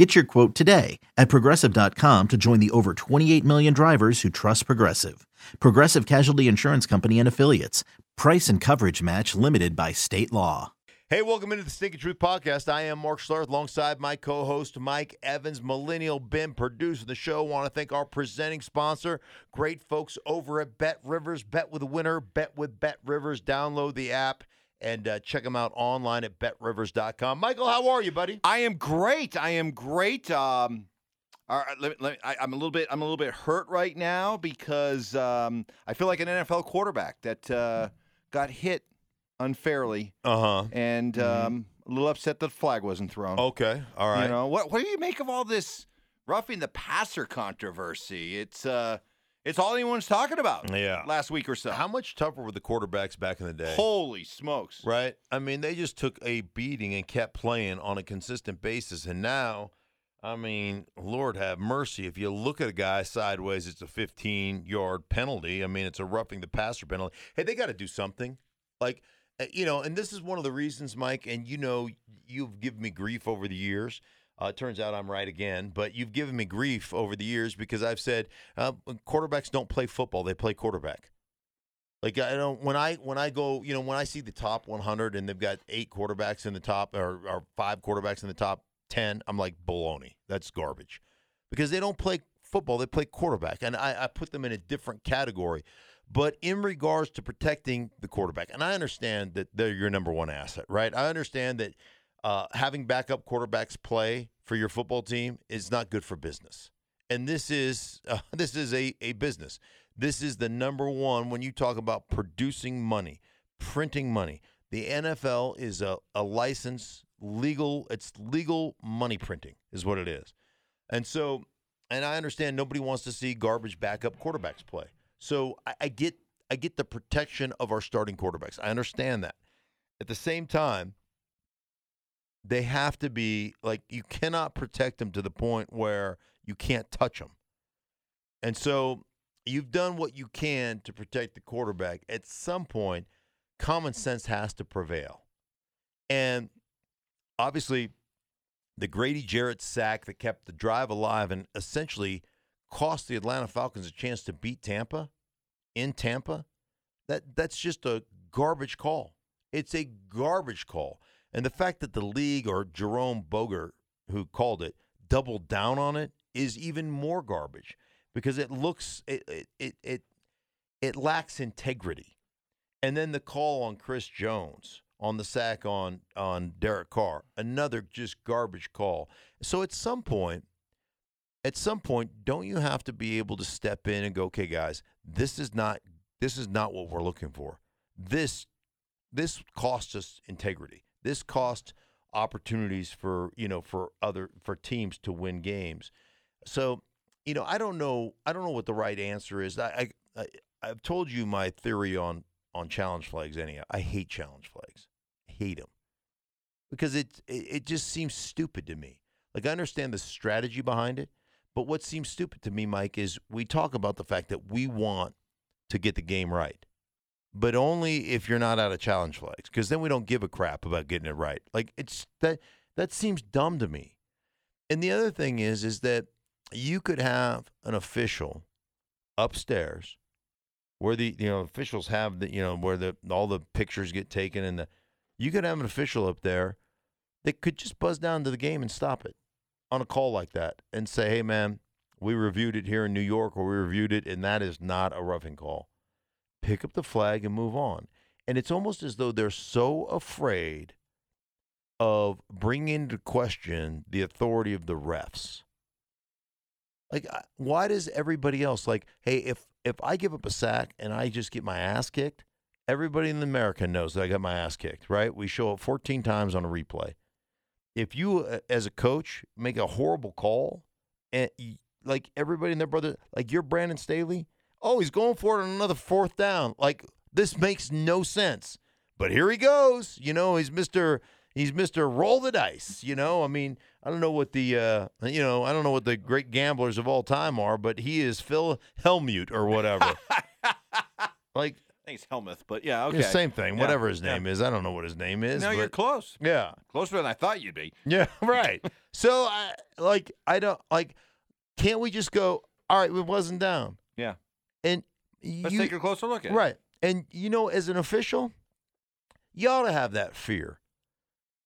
Get your quote today at progressive.com to join the over 28 million drivers who trust Progressive. Progressive Casualty Insurance Company and Affiliates. Price and coverage match limited by state law. Hey, welcome into the Stinky Truth Podcast. I am Mark Schlereth alongside my co host Mike Evans, Millennial Ben, producing the show. want to thank our presenting sponsor, great folks over at Bet Rivers. Bet with a winner, bet with Bet Rivers. Download the app and uh, check them out online at betrivers.com. Michael, how are you, buddy? I am great. I am great. Um, all right, let, let, I, am a little bit. I'm a little bit hurt right now because um, I feel like an NFL quarterback that uh, got hit unfairly, Uh huh. and um, a little upset that the flag wasn't thrown. Okay. All right. You know what? What do you make of all this roughing the passer controversy? It's uh, it's all anyone's talking about. Yeah. Last week or so. How much tougher were the quarterbacks back in the day? Holy smokes! Right? I mean, they just took a beating and kept playing on a consistent basis. And now, I mean, Lord have mercy. If you look at a guy sideways, it's a 15 yard penalty. I mean, it's a roughing the passer penalty. Hey, they got to do something. Like, uh, you know, and this is one of the reasons, Mike, and you know, you've given me grief over the years. Uh, it turns out I'm right again, but you've given me grief over the years because I've said uh, quarterbacks don't play football; they play quarterback. Like I don't when I when I go, you know, when I see the top 100 and they've got eight quarterbacks in the top or, or five quarterbacks in the top 10, I'm like baloney. That's garbage because they don't play football; they play quarterback, and I, I put them in a different category. But in regards to protecting the quarterback, and I understand that they're your number one asset, right? I understand that uh, having backup quarterbacks play for your football team is not good for business. And this is uh, this is a, a business. This is the number one when you talk about producing money, printing money. The NFL is a, a license, legal, it's legal money printing, is what it is. And so, and I understand nobody wants to see garbage backup quarterbacks play. So I, I get I get the protection of our starting quarterbacks. I understand that. At the same time, they have to be like you cannot protect them to the point where you can't touch them. And so you've done what you can to protect the quarterback. At some point, common sense has to prevail. And obviously, the Grady Jarrett sack that kept the drive alive and essentially cost the Atlanta Falcons a chance to beat Tampa in Tampa, that that's just a garbage call. It's a garbage call. And the fact that the league or Jerome Boger, who called it, doubled down on it is even more garbage because it looks it it it it, it lacks integrity. And then the call on Chris Jones on the sack on on Derek Carr, another just garbage call. So at some point, at some point, don't you have to be able to step in and go, okay, guys, this is not this is not what we're looking for. This this costs us integrity. This cost opportunities for you know for other for teams to win games. So you know I don't know I don't know what the right answer is. I, I, I I've told you my theory on on challenge flags. Anyhow, I hate challenge flags. I hate them because it, it it just seems stupid to me. Like I understand the strategy behind it, but what seems stupid to me, Mike, is we talk about the fact that we want to get the game right but only if you're not out of challenge flags because then we don't give a crap about getting it right. Like it's that that seems dumb to me. And the other thing is is that you could have an official upstairs where the you know officials have the you know where the all the pictures get taken and the you could have an official up there that could just buzz down to the game and stop it on a call like that and say hey man we reviewed it here in New York or we reviewed it and that is not a roughing call pick up the flag and move on. And it's almost as though they're so afraid of bringing into question the authority of the refs. Like, why does everybody else like, hey, if if I give up a sack and I just get my ass kicked, everybody in America knows that I got my ass kicked, right? We show it 14 times on a replay. If you, uh, as a coach, make a horrible call, and like everybody and their brother, like you're Brandon Staley, oh, he's going for it on another fourth down. Like, This makes no sense. But here he goes. You know, he's Mr. He's Mr. Roll the dice. You know, I mean, I don't know what the uh, you know, I don't know what the great gamblers of all time are, but he is Phil Hellmute or whatever. like I think it's Hellmuth, but yeah, okay. yeah, same thing. Yeah, Whatever his yeah. name is, I don't know what his name is. No, but, you're close. yeah, Closer than I thought you'd be. yeah, right. so I like I don't like. Can't we just go? All right, it wasn't down. And Let's you, take a closer look at it. Right. And you know, as an official, you ought to have that fear.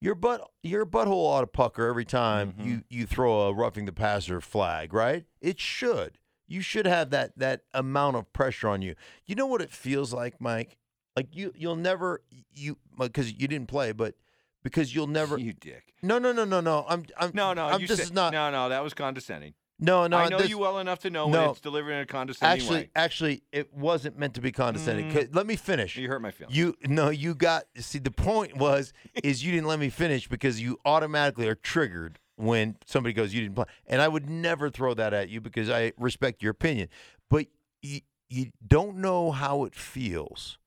Your butt your butthole ought to pucker every time Mhm. you, you throw a roughing the passer flag, right? It should. You should have that that amount of pressure on you. You know what it feels like, Mike? Like you you'll never you because you didn't play, but because you'll never You dick. No, no, no, no, no. I'm I'm No, no, I'm, this said, is not No, no, that was condescending. No, no. I know this- you well enough to know no. when it's delivered in a condescending Actually, way. actually, it wasn't meant to be condescending. Mm. Let me finish. You hurt my feelings. You no, you got. See, the point was is you didn't let me finish because you automatically are triggered when somebody goes, "You didn't play," and I would never throw that at you because I respect your opinion. But you you don't know how it feels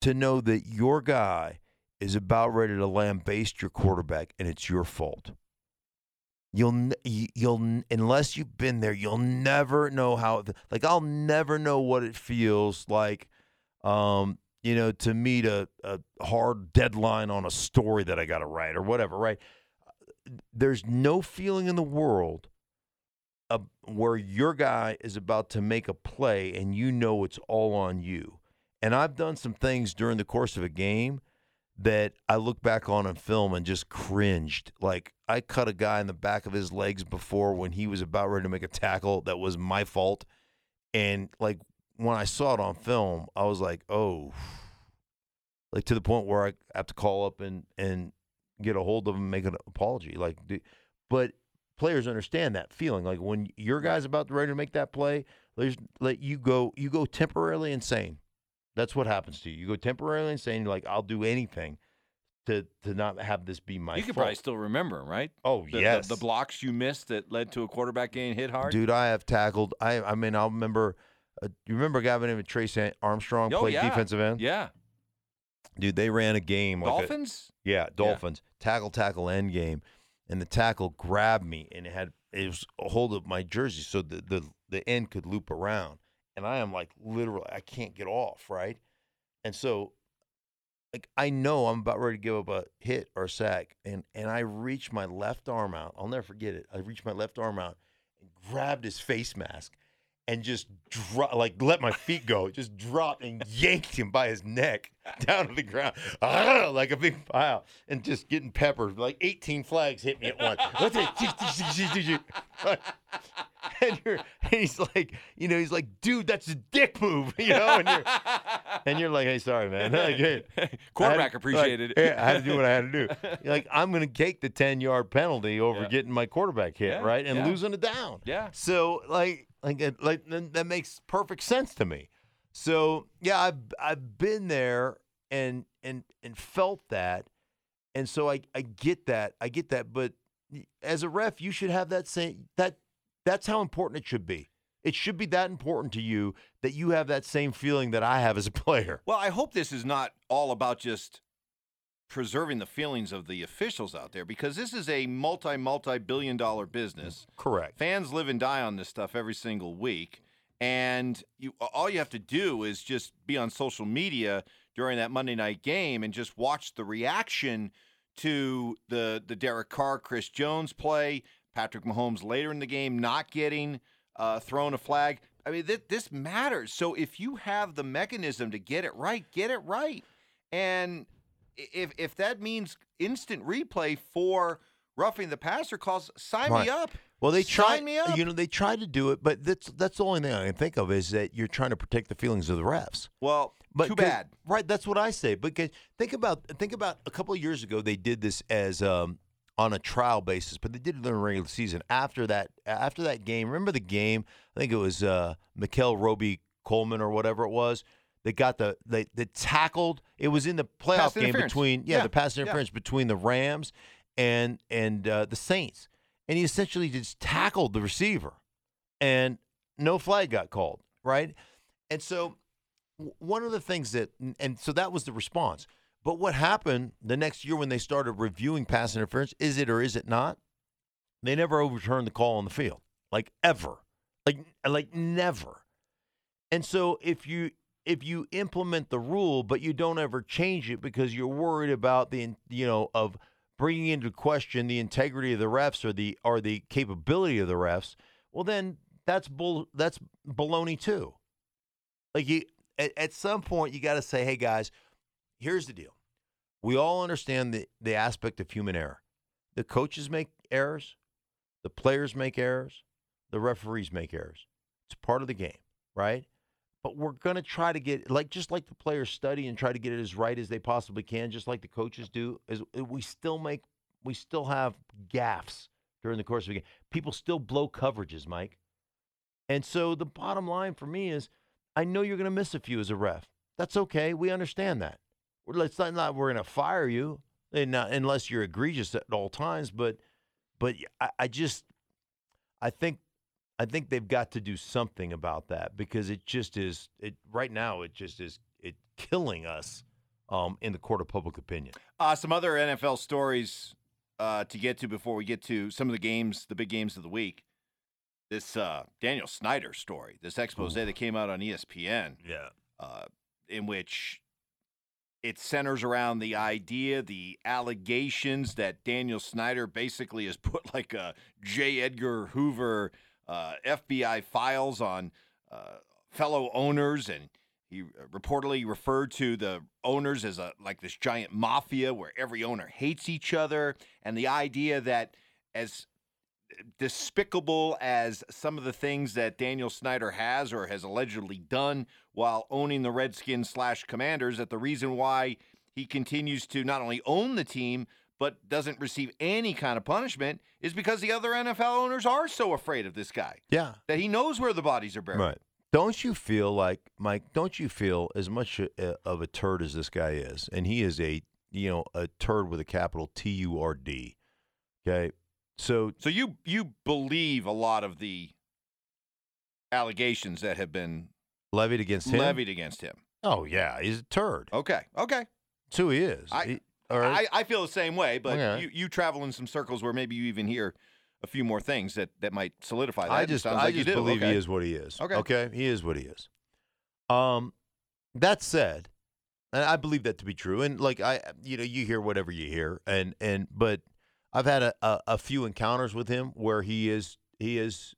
to know that your guy is about ready to lambaste your quarterback and it's your fault. You'll you- you'll unless you've been there, you'll never know how. Like I'll never know what it feels like, um, you know, to meet a, a hard deadline on a story that I got to write or whatever. Right? There's no feeling in the world of where your guy is about to make a play and you know it's all on you. And I've done some things during the course of a game that I look back on in film and just cringed. Like I cut a guy in the back of his legs before when he was about ready to make a tackle that was my fault. And like when I saw it on film, I was like, oh, like to the point where I have to call up and and get a hold of him make an apology. Like, but players understand that feeling. Like when your guy's about to ready to make that play, there's let you go. You go temporarily insane. That's what happens to you. You go temporarily insane. You're like, I'll do anything to to not have this be my you could fault. probably still remember right? oh The, the- yes, The, blocks you missed that led to a quarterback getting hit hard. dude. I have tackled. I I mean, I'll remember. Uh, you remember a guy by the name of Trace Armstrong Oh, played yeah. defensive end. Yeah. Dude, they ran a game. Like a- Dolphins? Yeah, Dolphins tackle tackle end game, and the tackle grabbed me and it had it was a hold of my jersey so the the the end could loop around, and I am like literally I can't get off right, and so like I know I'm about ready to give up a hit or a sack, and and I reach my left arm out. I'll never forget it. I reached my left arm out and grabbed his face mask. And just drop, like let my feet go, just dropped and yanked him by his neck down to the ground, Ah, like a big pile, and just getting peppered. Like 18 flags hit me at once. And, you're, and he's like, you know, he's like, dude, that's a dick move, you know, and you're, and you're like, hey, sorry, man. Like, hey, Quarterback appreciated like, I had to do what I had to do. You're like, I'm going to take the 10 yard penalty over Yeah. getting my quarterback hit, Yeah, right, and yeah. losing it down. Yeah. So like like like that makes perfect sense to me. So yeah, I've I've been there and and and felt that, and so I I get that I get that. But as a ref, you should have that same that that's how important it should be. It should be that important to you that you have that same feeling that I have as a player. Well, I hope this is not all about just preserving the feelings of the officials out there because this is a multi multi billion dollar business. Mm, correct. Fans live and die on this stuff every single week. And you all you have to do is just be on social media during that Monday night game and just watch the reaction to the the Derek Carr, Chris Jones play, Patrick Mahomes later in the game not getting uh, thrown a flag. I mean, th- this matters. So if you have the mechanism to get it right, get it right. And if if that means instant replay for roughing the passer calls, sign Right. me up. Well, they tried. me up. You know, they tried to do it, but that's that's the only thing I can think of is that you're trying to protect the feelings of the refs. Well, But too bad. right? That's what I say. Because think about think about a couple of years ago, they did this as um, on a trial basis, but they did it in the regular season. After that, after that game, remember the game? I think it was uh, Mikel Robey Coleman or whatever it was. They got the they, they tackled. It was in the playoff Pass game between yeah, Yeah, the pass yeah. interference between the Rams and and uh, the Saints, and he essentially just tackled the receiver, and no flag got called, right? And so one of the things that, and so that was the response. But what happened the next year when they started reviewing pass interference? Is it or is it not? They never overturned the call on the field, like ever, like like never. And so if you if you implement the rule but you don't ever change it because you're worried about the you know of bringing into question the integrity of the refs or the or the capability of the refs, well then that's bull that's baloney too. Like you at, at some point you got to say, hey guys, here's the deal. We all understand the the aspect of human error. The coaches make errors, the players make errors, the referees make errors. It's part of the game, right? But we're going to try to get like just like the players study and try to get it as right as they possibly can, just like the coaches do. Is we still make we still have gaffes during the course of the game. People still blow coverages, Mike. And so the bottom line for me is, I know you're going to miss a few as a ref. That's okay. We understand that. Let's not, not we're going to fire you, and not, unless you're egregious at all times. But but I, I just I think I think they've got to do something about that because it just is it right now it just is it killing us um, in the court of public opinion. Uh, some other NFL stories uh, to get to before we get to some of the games, the big games of the week. This uh, Daniel Snyder story, this expose Ooh. that came out on ESPN, Yeah. uh, in which it centers around the idea, the allegations that Daniel Snyder basically has put like a J. Edgar Hoover uh, FBI files on uh, fellow owners, and he reportedly referred to the owners as a like this giant mafia where every owner hates each other, and the idea that as despicable as some of the things that Daniel Snyder has or has allegedly done while owning the Redskins slash Commanders, that the reason why he continues to not only own the team but doesn't receive any kind of punishment is because the other NFL owners are so afraid of this guy Yeah. that he knows where the bodies are buried. Right. Don't you feel like Mike? Don't you feel as much uh, of a turd as this guy is, and he is a you know a turd with a capital T U R D. Okay, so So you you believe a lot of the allegations that have been levied against him. levied against him. Oh yeah, he's a turd. Okay, okay. That's who he is. I- He- right. I, I feel the same way, but Okay. you, you travel in some circles where maybe you even hear a few more things that, that might solidify that. I just I like just believe Okay. he is what he is. Okay. Okay. He is what he is. Um that said, and I believe that to be true. And like I you know, you hear whatever you hear and and but I've had a, a, a few encounters with him where he is he is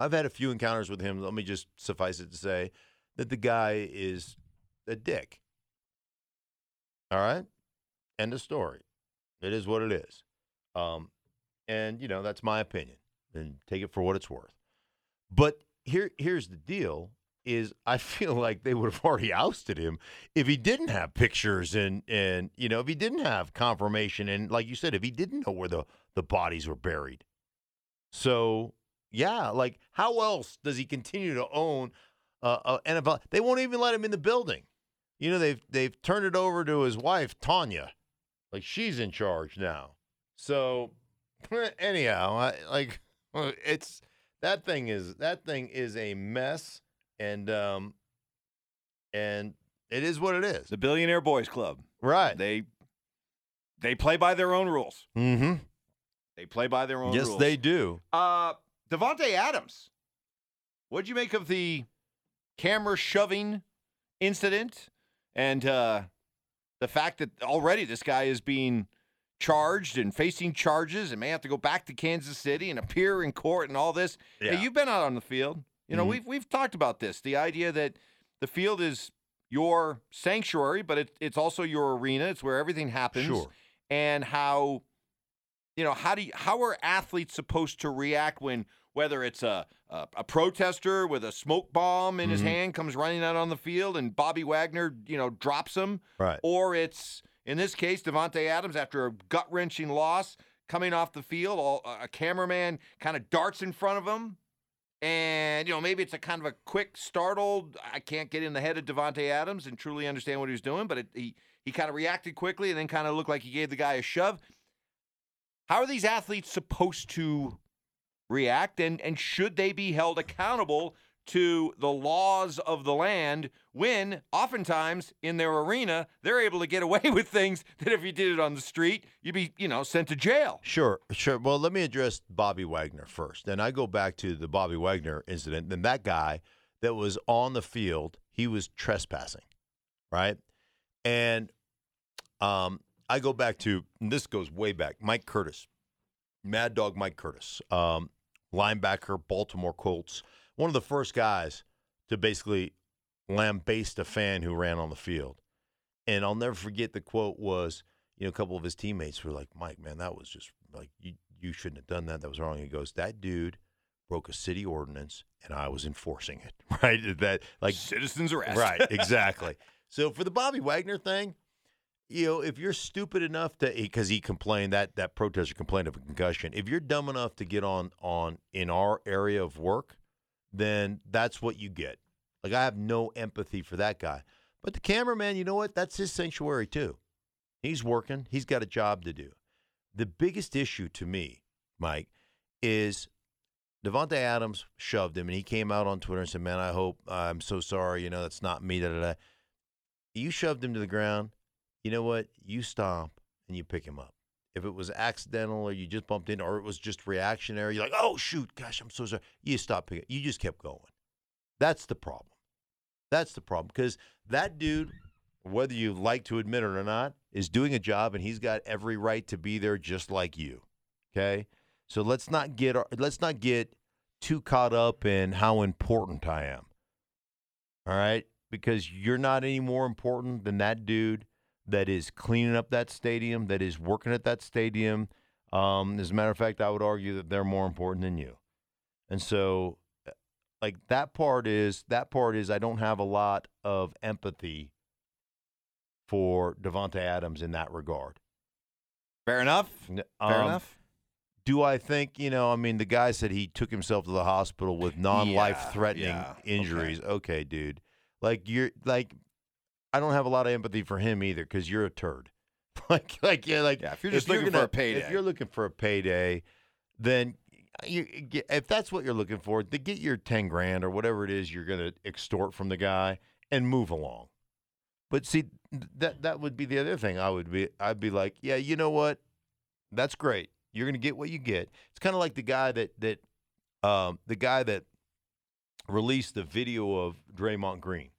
I've had a few encounters with him, let me just suffice it to say that the guy is a dick. All right? End of story. It is what it is. Um and you know, that's my opinion and take it for what it's worth. But here here's the deal is I feel like they would have already ousted him if he didn't have pictures and and you know if he didn't have confirmation and like you said if he didn't know where the the bodies were buried. So, yeah, like how else does he continue to own uh, uh NFL they won't even let him in the building. You know they've they've turned it over to his wife Tanya. Like she's in charge now. So anyhow, I, like it's that thing is that thing is a mess, and um, and it is what it is. The Billionaire Boys Club. Right. They they play by their own rules. mm-hmm. They play by their own Yes, rules. they do. Uh, Davante Adams. What'd you make of the camera shoving incident and uh, the fact that already this guy is being charged and facing charges and may have to go back to Kansas City and appear in court and all this? Hey, you've been out on the field. You know, Mhm. we've we've talked about this. The idea that the field is your sanctuary, but it, it's also your arena. It's where everything happens Sure. and how you know how do you, how are athletes supposed to react when whether it's a a, a protester with a smoke bomb in his Mhm. hand comes running out on the field and Bobby Wagner you know drops him Right. or it's in this case Davante Adams after a gut wrenching loss coming off the field all, a cameraman kind of darts in front of him and you know maybe it's a kind of a quick startled I can't get in the head of Davante Adams and truly understand what he was doing but it, he he kind of reacted quickly and then kind of looked like he gave the guy a shove. How are these athletes supposed to react? And and should they be held accountable to the laws of the land when oftentimes in their arena they're able to get away with things that if you did it on the street you'd be you know sent to jail Sure, sure. Well, let me address Bobby Wagner first. And I go back to the Bobby Wagner incident. Then that guy that was on the field, he was trespassing, right? And um, I go back to and this goes way back. Mike Curtis, Mad Dog Mike Curtis, um, linebacker, Baltimore Colts, one of the first guys to basically lambaste a fan who ran on the field. And I'll never forget the quote was, you know, a couple of his teammates were like, Mike, man, that was just like, you, you shouldn't have done that. That was wrong. He goes, that dude broke a city ordinance and I was enforcing it. Right. That, like, citizens arrest right. Exactly. so for the Bobby Wagner thing, you know, if you're stupid enough to, eh, because he complained that that protester complained of a concussion. If you're dumb enough to get on on in our area of work, then that's what you get. Like I have no empathy for that guy. But the cameraman, you know what? That's his sanctuary too. He's working. He's got a job to do. The biggest issue to me, Mike, is Davante Adams shoved him, and he came out on Twitter and said, "Man, I hope I'm so sorry. You know, that's not me." Da da da. You shoved him to the ground. You know what? You stop and you pick him up. If it was accidental or you just bumped in, or it was just reactionary, you're like, "Oh shoot, gosh, I'm so sorry." You stop picking. You just kept going. That's the problem. That's the problem because that dude, whether you like to admit it or not, is doing a job and he's got every right to be there just like you. Okay? So let's not get let's not get too caught up in how important I am. All right? Because you're not any more important than that dude that is cleaning up that stadium, that is working at that stadium. Um, as a matter of fact, I would argue that they're more important than you. And so like that part is that part is I don't have a lot of empathy for Davante Adams in that regard. fair enough fair um, enough Do I think you know? I mean, the guy said he took himself to the hospital with non-life-threatening yeah, okay. injuries. Okay. dude. Like you're like, I don't have a lot of empathy for him either because you're a turd. like, like yeah, like Yeah, if you're just looking for gonna- a payday. if you're looking for a payday, then you, if that's what you're looking for, to get your ten grand or whatever it is you're going to extort from the guy and move along. But see, that that would be the other thing. I would be, I'd be like, yeah, you know what? That's great. You're going to get what you get. It's kind of like the guy that that um, the guy that released the video of Draymond Green.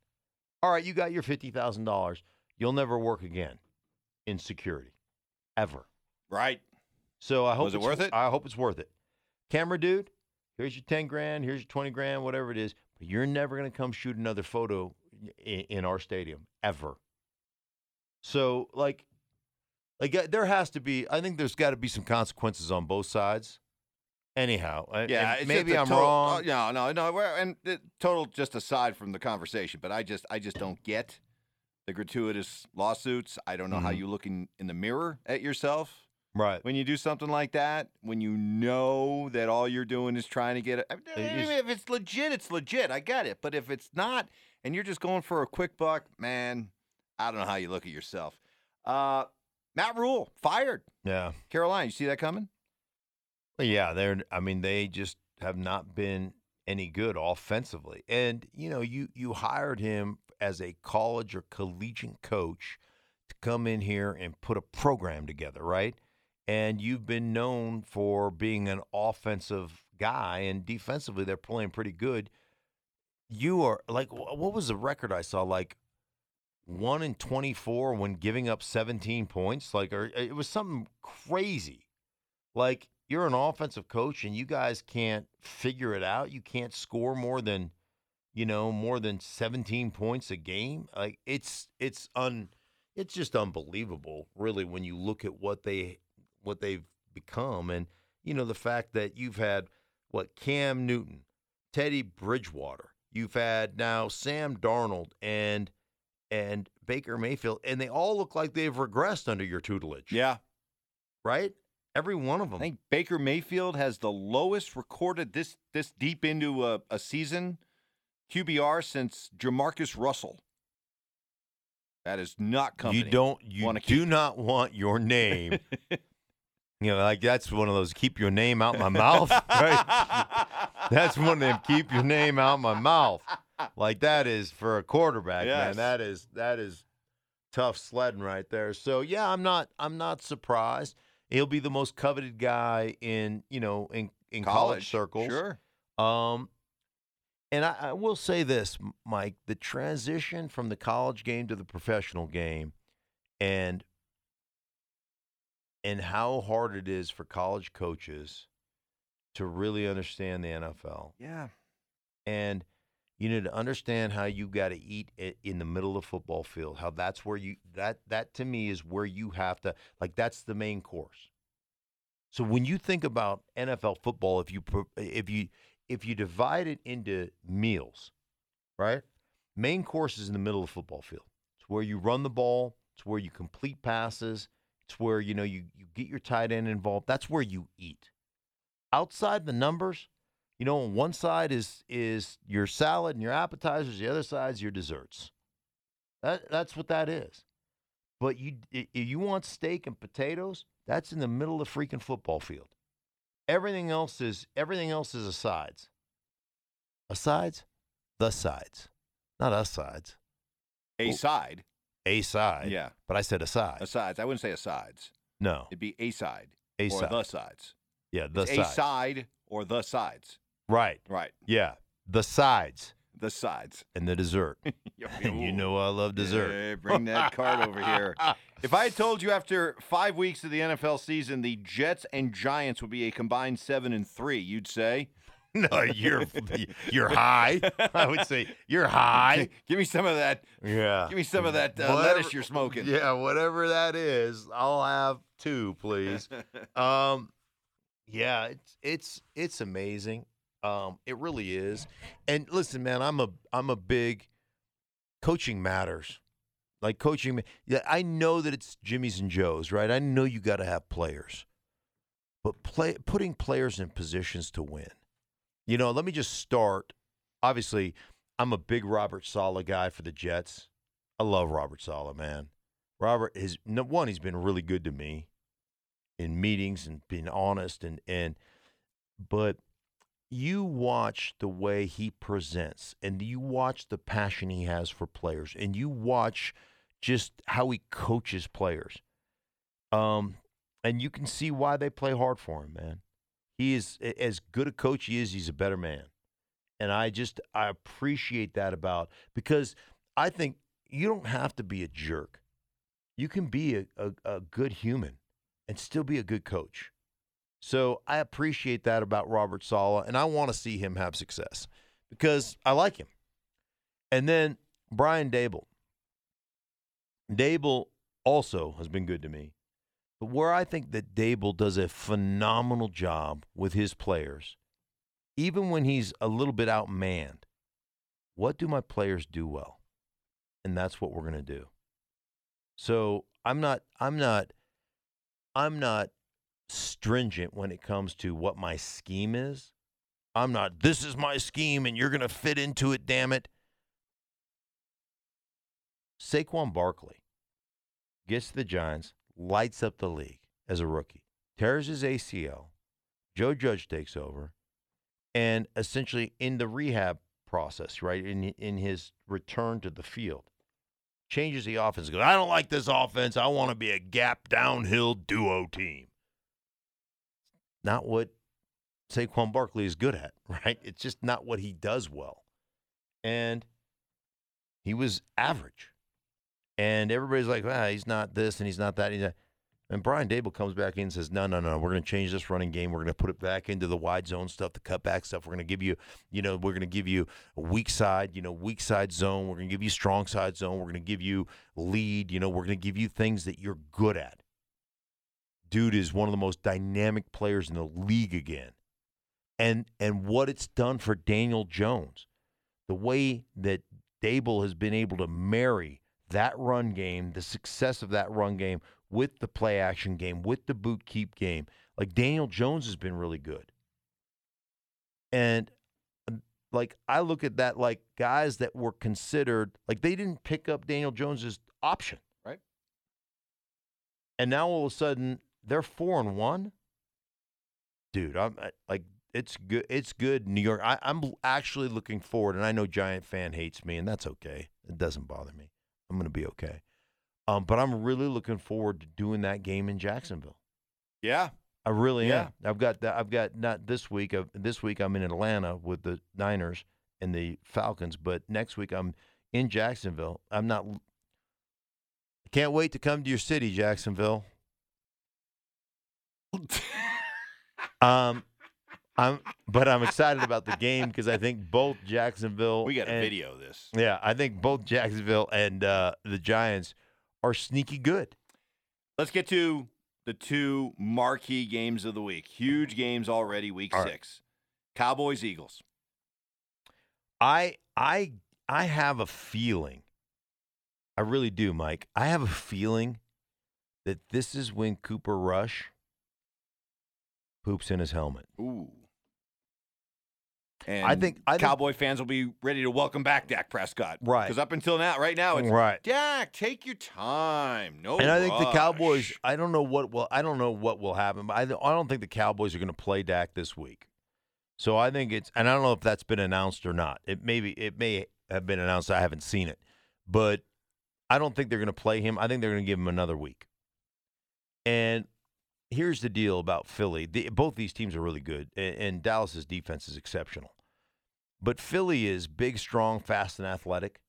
All right, you got your fifty thousand dollars. You'll never work again in security, ever. right So I hope Was it it's- worth it? I hope it's worth it. Camera dude, here's your ten grand. Here's your twenty grand, whatever it is. But you're never going to come shoot another photo in, in our stadium ever. So like, like uh, there has to be. I think there's got to be some consequences on both sides. Anyhow, Yeah, maybe I'm total- wrong. oh, no, no, no. And it, total, just aside from the conversation, but I just, I just don't get the gratuitous lawsuits. I don't know how Mhm. you look in, in the mirror at yourself right. when you do something like that. When you know that all you're doing is trying to get it. I mean, if it's legit, it's legit. I get it. But if it's not, and you're just going for a quick buck, man, I don't know how you look at yourself. Uh, Matt Rhule fired. Yeah. Carolina, you see that coming? Yeah, they're. I mean, they just have not been any good offensively. And you know, you you hired him as a college or collegiate coach to come in here and put a program together, right? And you've been known for being an offensive guy, and defensively they're playing pretty good. You are like, what was the record I saw? Like one in twenty-four when giving up seventeen points. Like, or it was something crazy. Like you're an offensive coach and you guys can't figure it out. You can't score more than, you know, more than 17 points a game. Like it's it's un it's just unbelievable, really, when you look at what they what they've become and you know the fact that you've had what Cam Newton, Teddy Bridgewater, you've had now Sam Darnold and and Baker Mayfield, and they all look like they've regressed under your tutelage. Yeah. Right? Every one of them. I think Baker Mayfield has the lowest recorded this this deep into a, a season QBR since Jamarcus Russell. That is not company. You don't. You wanna do keep. not want your name. you know, like that's one of those keep your name out my mouth. Right? That's one of them keep your name out my mouth. Like that is for a quarterback, man. That is that is tough sledding right there. So yeah, I'm not I'm not surprised. He'll be the most coveted guy in you know in in college, circles. Sure. Um, and I, I will say this, Mike: the transition from the college game to the professional game, and and how hard it is for college coaches to really understand the NFL, Yeah. and you need to understand how you got to eat in the middle of football field. How that's where you that that to me is where you have to like that's the main course. So when you think about NFL football, if you if you if you divide it into meals, right? Main course is in the middle of football field. It's where you run the ball. It's where you complete passes. It's where you know you you get your tight end involved. That's where you eat. Outside the numbers, you know, on one side is is your salad and your appetizers. The other side is your desserts. That that's what that is. But you if you want steak and potatoes, that's in the middle of the freaking football field. Everything else is everything else is asides. Asides, the sides, not us sides. A side. A side. Yeah. But I said aside. Asides. I wouldn't say asides. No, It'd be a side a or side. the sides. yeah, the It's a side or the sides. Right. Right. Yeah, the sides The sides. and the dessert. and you know I love dessert. Yeah, bring that card over here. If I had told you after five weeks of the NFL season, the Jets and Giants would be a combined seven and three, you'd say, no, you're you're high. I would say you're high. "Give me some of that. Yeah. Give me some of that uh, Whatever- lettuce you're smoking." Yeah, whatever that is, I'll have two, please. um, yeah, it's it's it's amazing. Um, it really is. And listen, man, I'm a I'm a big coaching matters. Like coaching, yeah, I know that it's Jimmy's and Joe's, right? I know you got to have players, but play putting players in positions to win. You know, let me just start. Obviously, I'm a big Robert Saleh guy for the Jets. I love Robert Saleh, man. Robert is one. He's been really good to me in meetings and being honest and and. But you watch the way he presents, and you watch the passion he has for players, and you watch just how he coaches players. Um, and you can see why they play hard for him, man. He is as good a coach he is. He's a better man, and I just I appreciate that about because I think you don't have to be a jerk. You can be a, a, a good human and still be a good coach. So I appreciate that about Robert Saleh, and I want to see him have success because I like him. And then Brian Daboll. Daboll also has been good to me. But where I think that Daboll does a phenomenal job with his players, even when he's a little bit outmanned, what do my players do well? And that's what we're going to do. So I'm not, I'm not, I'm not stringent when it comes to what my scheme is. I'm not, this is my scheme and you're going to fit into it, damn it. Saquon Barkley gets the Giants, lights up the league as a rookie, tears his ACL. Joe Judge takes over, and essentially in the rehab process, right in in his return to the field, changes the offense. Goes, I don't like this offense. I want to be a gap downhill duo team. Not what Saquon Barkley is good at, right? It's just not what he does well, and he was average. And everybody's like, ah, he's not this and he's not that. And Brian Daboll comes back in and says, no, no, no, we're going to change this running game. We're going to put it back into the wide zone stuff, the cutback stuff. We're going to give you, you know, we're going to give you weak side, you know, weak side zone. We're going to give you strong side zone. We're going to give you lead. You know, we're going to give you things that you're good at. Dude is one of the most dynamic players in the league again. And and what it's done for Daniel Jones, the way that Daboll has been able to marry that run game, the success of that run game with the play action game, with the boot keep game. Like Daniel Jones has been really good. And uh, like I look at that like guys that were considered like they didn't pick up Daniel Jones's option. Right. And now all of a sudden they're 4 and 1. Dude, I'm like it's good. It's good. New York. I, I'm actually looking forward, and I know Giant fan hates me, and that's okay. It doesn't bother me. I'm going to be okay. Um, but I'm really looking forward to doing that game in Jacksonville. Yeah. I really Yeah. am. I've got that. I've got not this week. Of this week, I'm in Atlanta with the Niners and the Falcons. But next week, I'm in Jacksonville. I'm not. I can't wait to come to your city, Jacksonville. Um, I'm, but I'm excited about the game because I think both Jacksonville. we got a and- video this. Yeah, I think both Jacksonville and uh, the Giants are sneaky good. Let's get to the two marquee games of the week. Huge games already, week All right. six. Cowboys, Eagles. I I I have a feeling. I really do, Mike. I have a feeling that this is when Cooper Rush poops in his helmet. Ooh. And I think- I think- Cowboy fans will be ready to welcome back Dak Prescott. Right. Because up until now, right now, it's right. Dak, take your time. No And I think the. Cowboys. I don't know what will. I don't know what will happen, but I, don't- I don't think the Cowboys are going to play Dak this week. So I think it's, and I don't know if that's been announced or not. It maybe it may have been announced. I haven't seen it, but I don't think they're going to play him. I think they're going to give him another week. And here's the deal about Philly: the, both these teams are really good, and, and Dallas's defense is exceptional. But Philly is big, strong, fast, and athletic.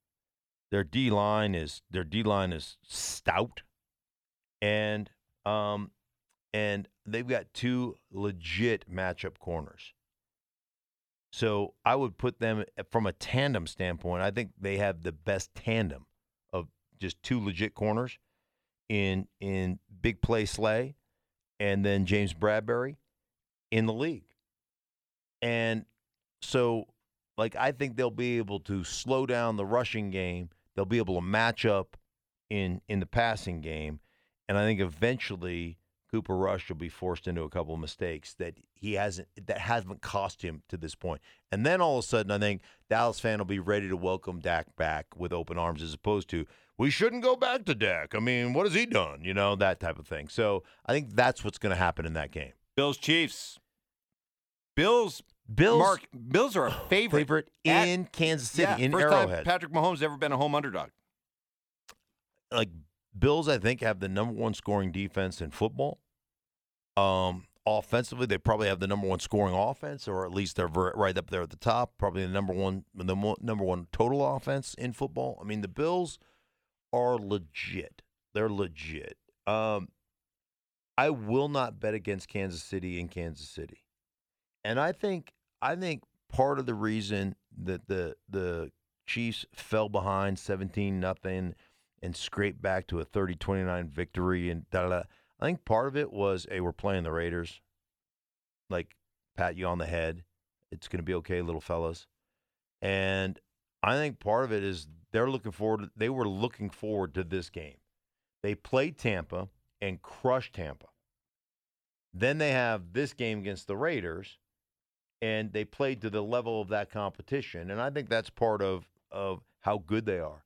Their D line is their D line is stout, and um, and they've got two legit matchup corners. So I would put them from a tandem standpoint. I think they have the best tandem of just two legit corners in in big play Slay, and then James Bradberry in the league. And so, like, I think they'll be able to slow down the rushing game. They'll be able to match up in in the passing game, and I think eventually Cooper Rush will be forced into a couple of mistakes that he hasn't that hasn't cost him to this point. And then all of a sudden, I think Dallas fan will be ready to welcome Dak back with open arms, as opposed to we shouldn't go back to Dak. I mean, what has he done? You know that type of thing. So I think that's what's going to happen in that game. Bills, Chiefs. Bills, Bills Mark, Bills are a favorite. favorite at- in Kansas City yeah, in first Arrowhead. time Patrick Mahomes ever been a home underdog. like Bills, I think have the number one scoring defense in football. Um, offensively, they probably have the number one scoring offense, or at least they're right up there at the top. Probably the number one, the mo- number one total offense in football. I mean, the Bills are legit. They're legit. Um, I will not bet against Kansas City in Kansas City, and I think I think part of the reason that the the Chiefs fell behind seventeen nothing and scraped back to a 30-29 victory and da da. I think part of it was, hey, we're playing the Raiders. Like pat you on the head. It's going to be okay, little fellas. And I think part of it is they're looking forward. They were looking forward to this game. They played Tampa and crushed Tampa. Then they have this game against the Raiders, and they played to the level of that competition. And I think that's part of of how good they are.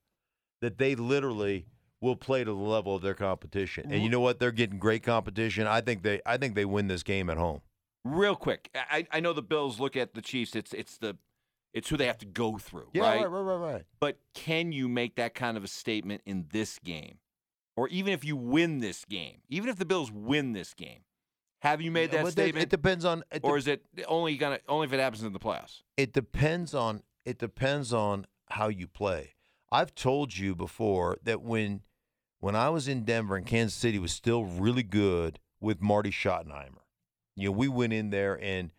That they literally will play to the level of their competition. And you know what? They're getting great competition. I think they I think they win this game at home. Real quick, I, I know the Bills look at the Chiefs. It's it's the it's who they have to go through, Yeah, right? right, right, right, right. But can you make that kind of a statement in this game, or even if you win this game, even if the Bills win this game, have you made that But statement, It depends on it or is it only gonna only if it happens in the playoffs? it depends on it depends on how you play. I've told you before that when when I was in Denver and Kansas City was still really good with Marty Schottenheimer. You know, we went in there and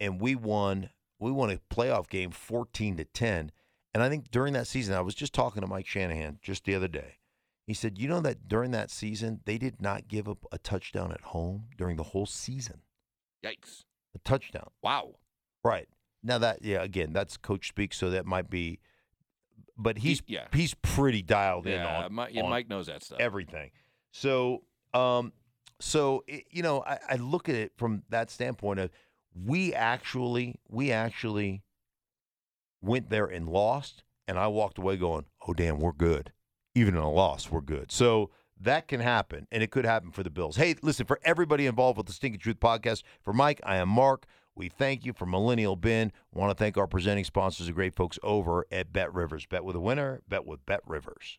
and we won we won a playoff game 14 to 10. And I think during that season I was just talking to Mike Shanahan just the other day. He said, "You know that during that season they did not give up a touchdown at home during the whole season. Yikes! A touchdown." Wow. Right. Now that yeah, again, that's coach speak, so that might be but he's He- yeah. he's pretty dialed in Yeah, on, Mike, yeah, on Mike knows that stuff. everything. So um so it, you know, I, I look at it from that standpoint of we actually we actually went there and lost and I walked away going, "Oh damn, we're good." Even in a loss, we're good. So that can happen, and it could happen for the Bills. Hey, listen, for everybody involved with the Stinking Truth podcast, for Mike, I am Mark. We thank you for Millennial Ben. Want to thank our presenting sponsors, the great folks over at Bet Rivers. Bet with a winner, bet with Bet Rivers.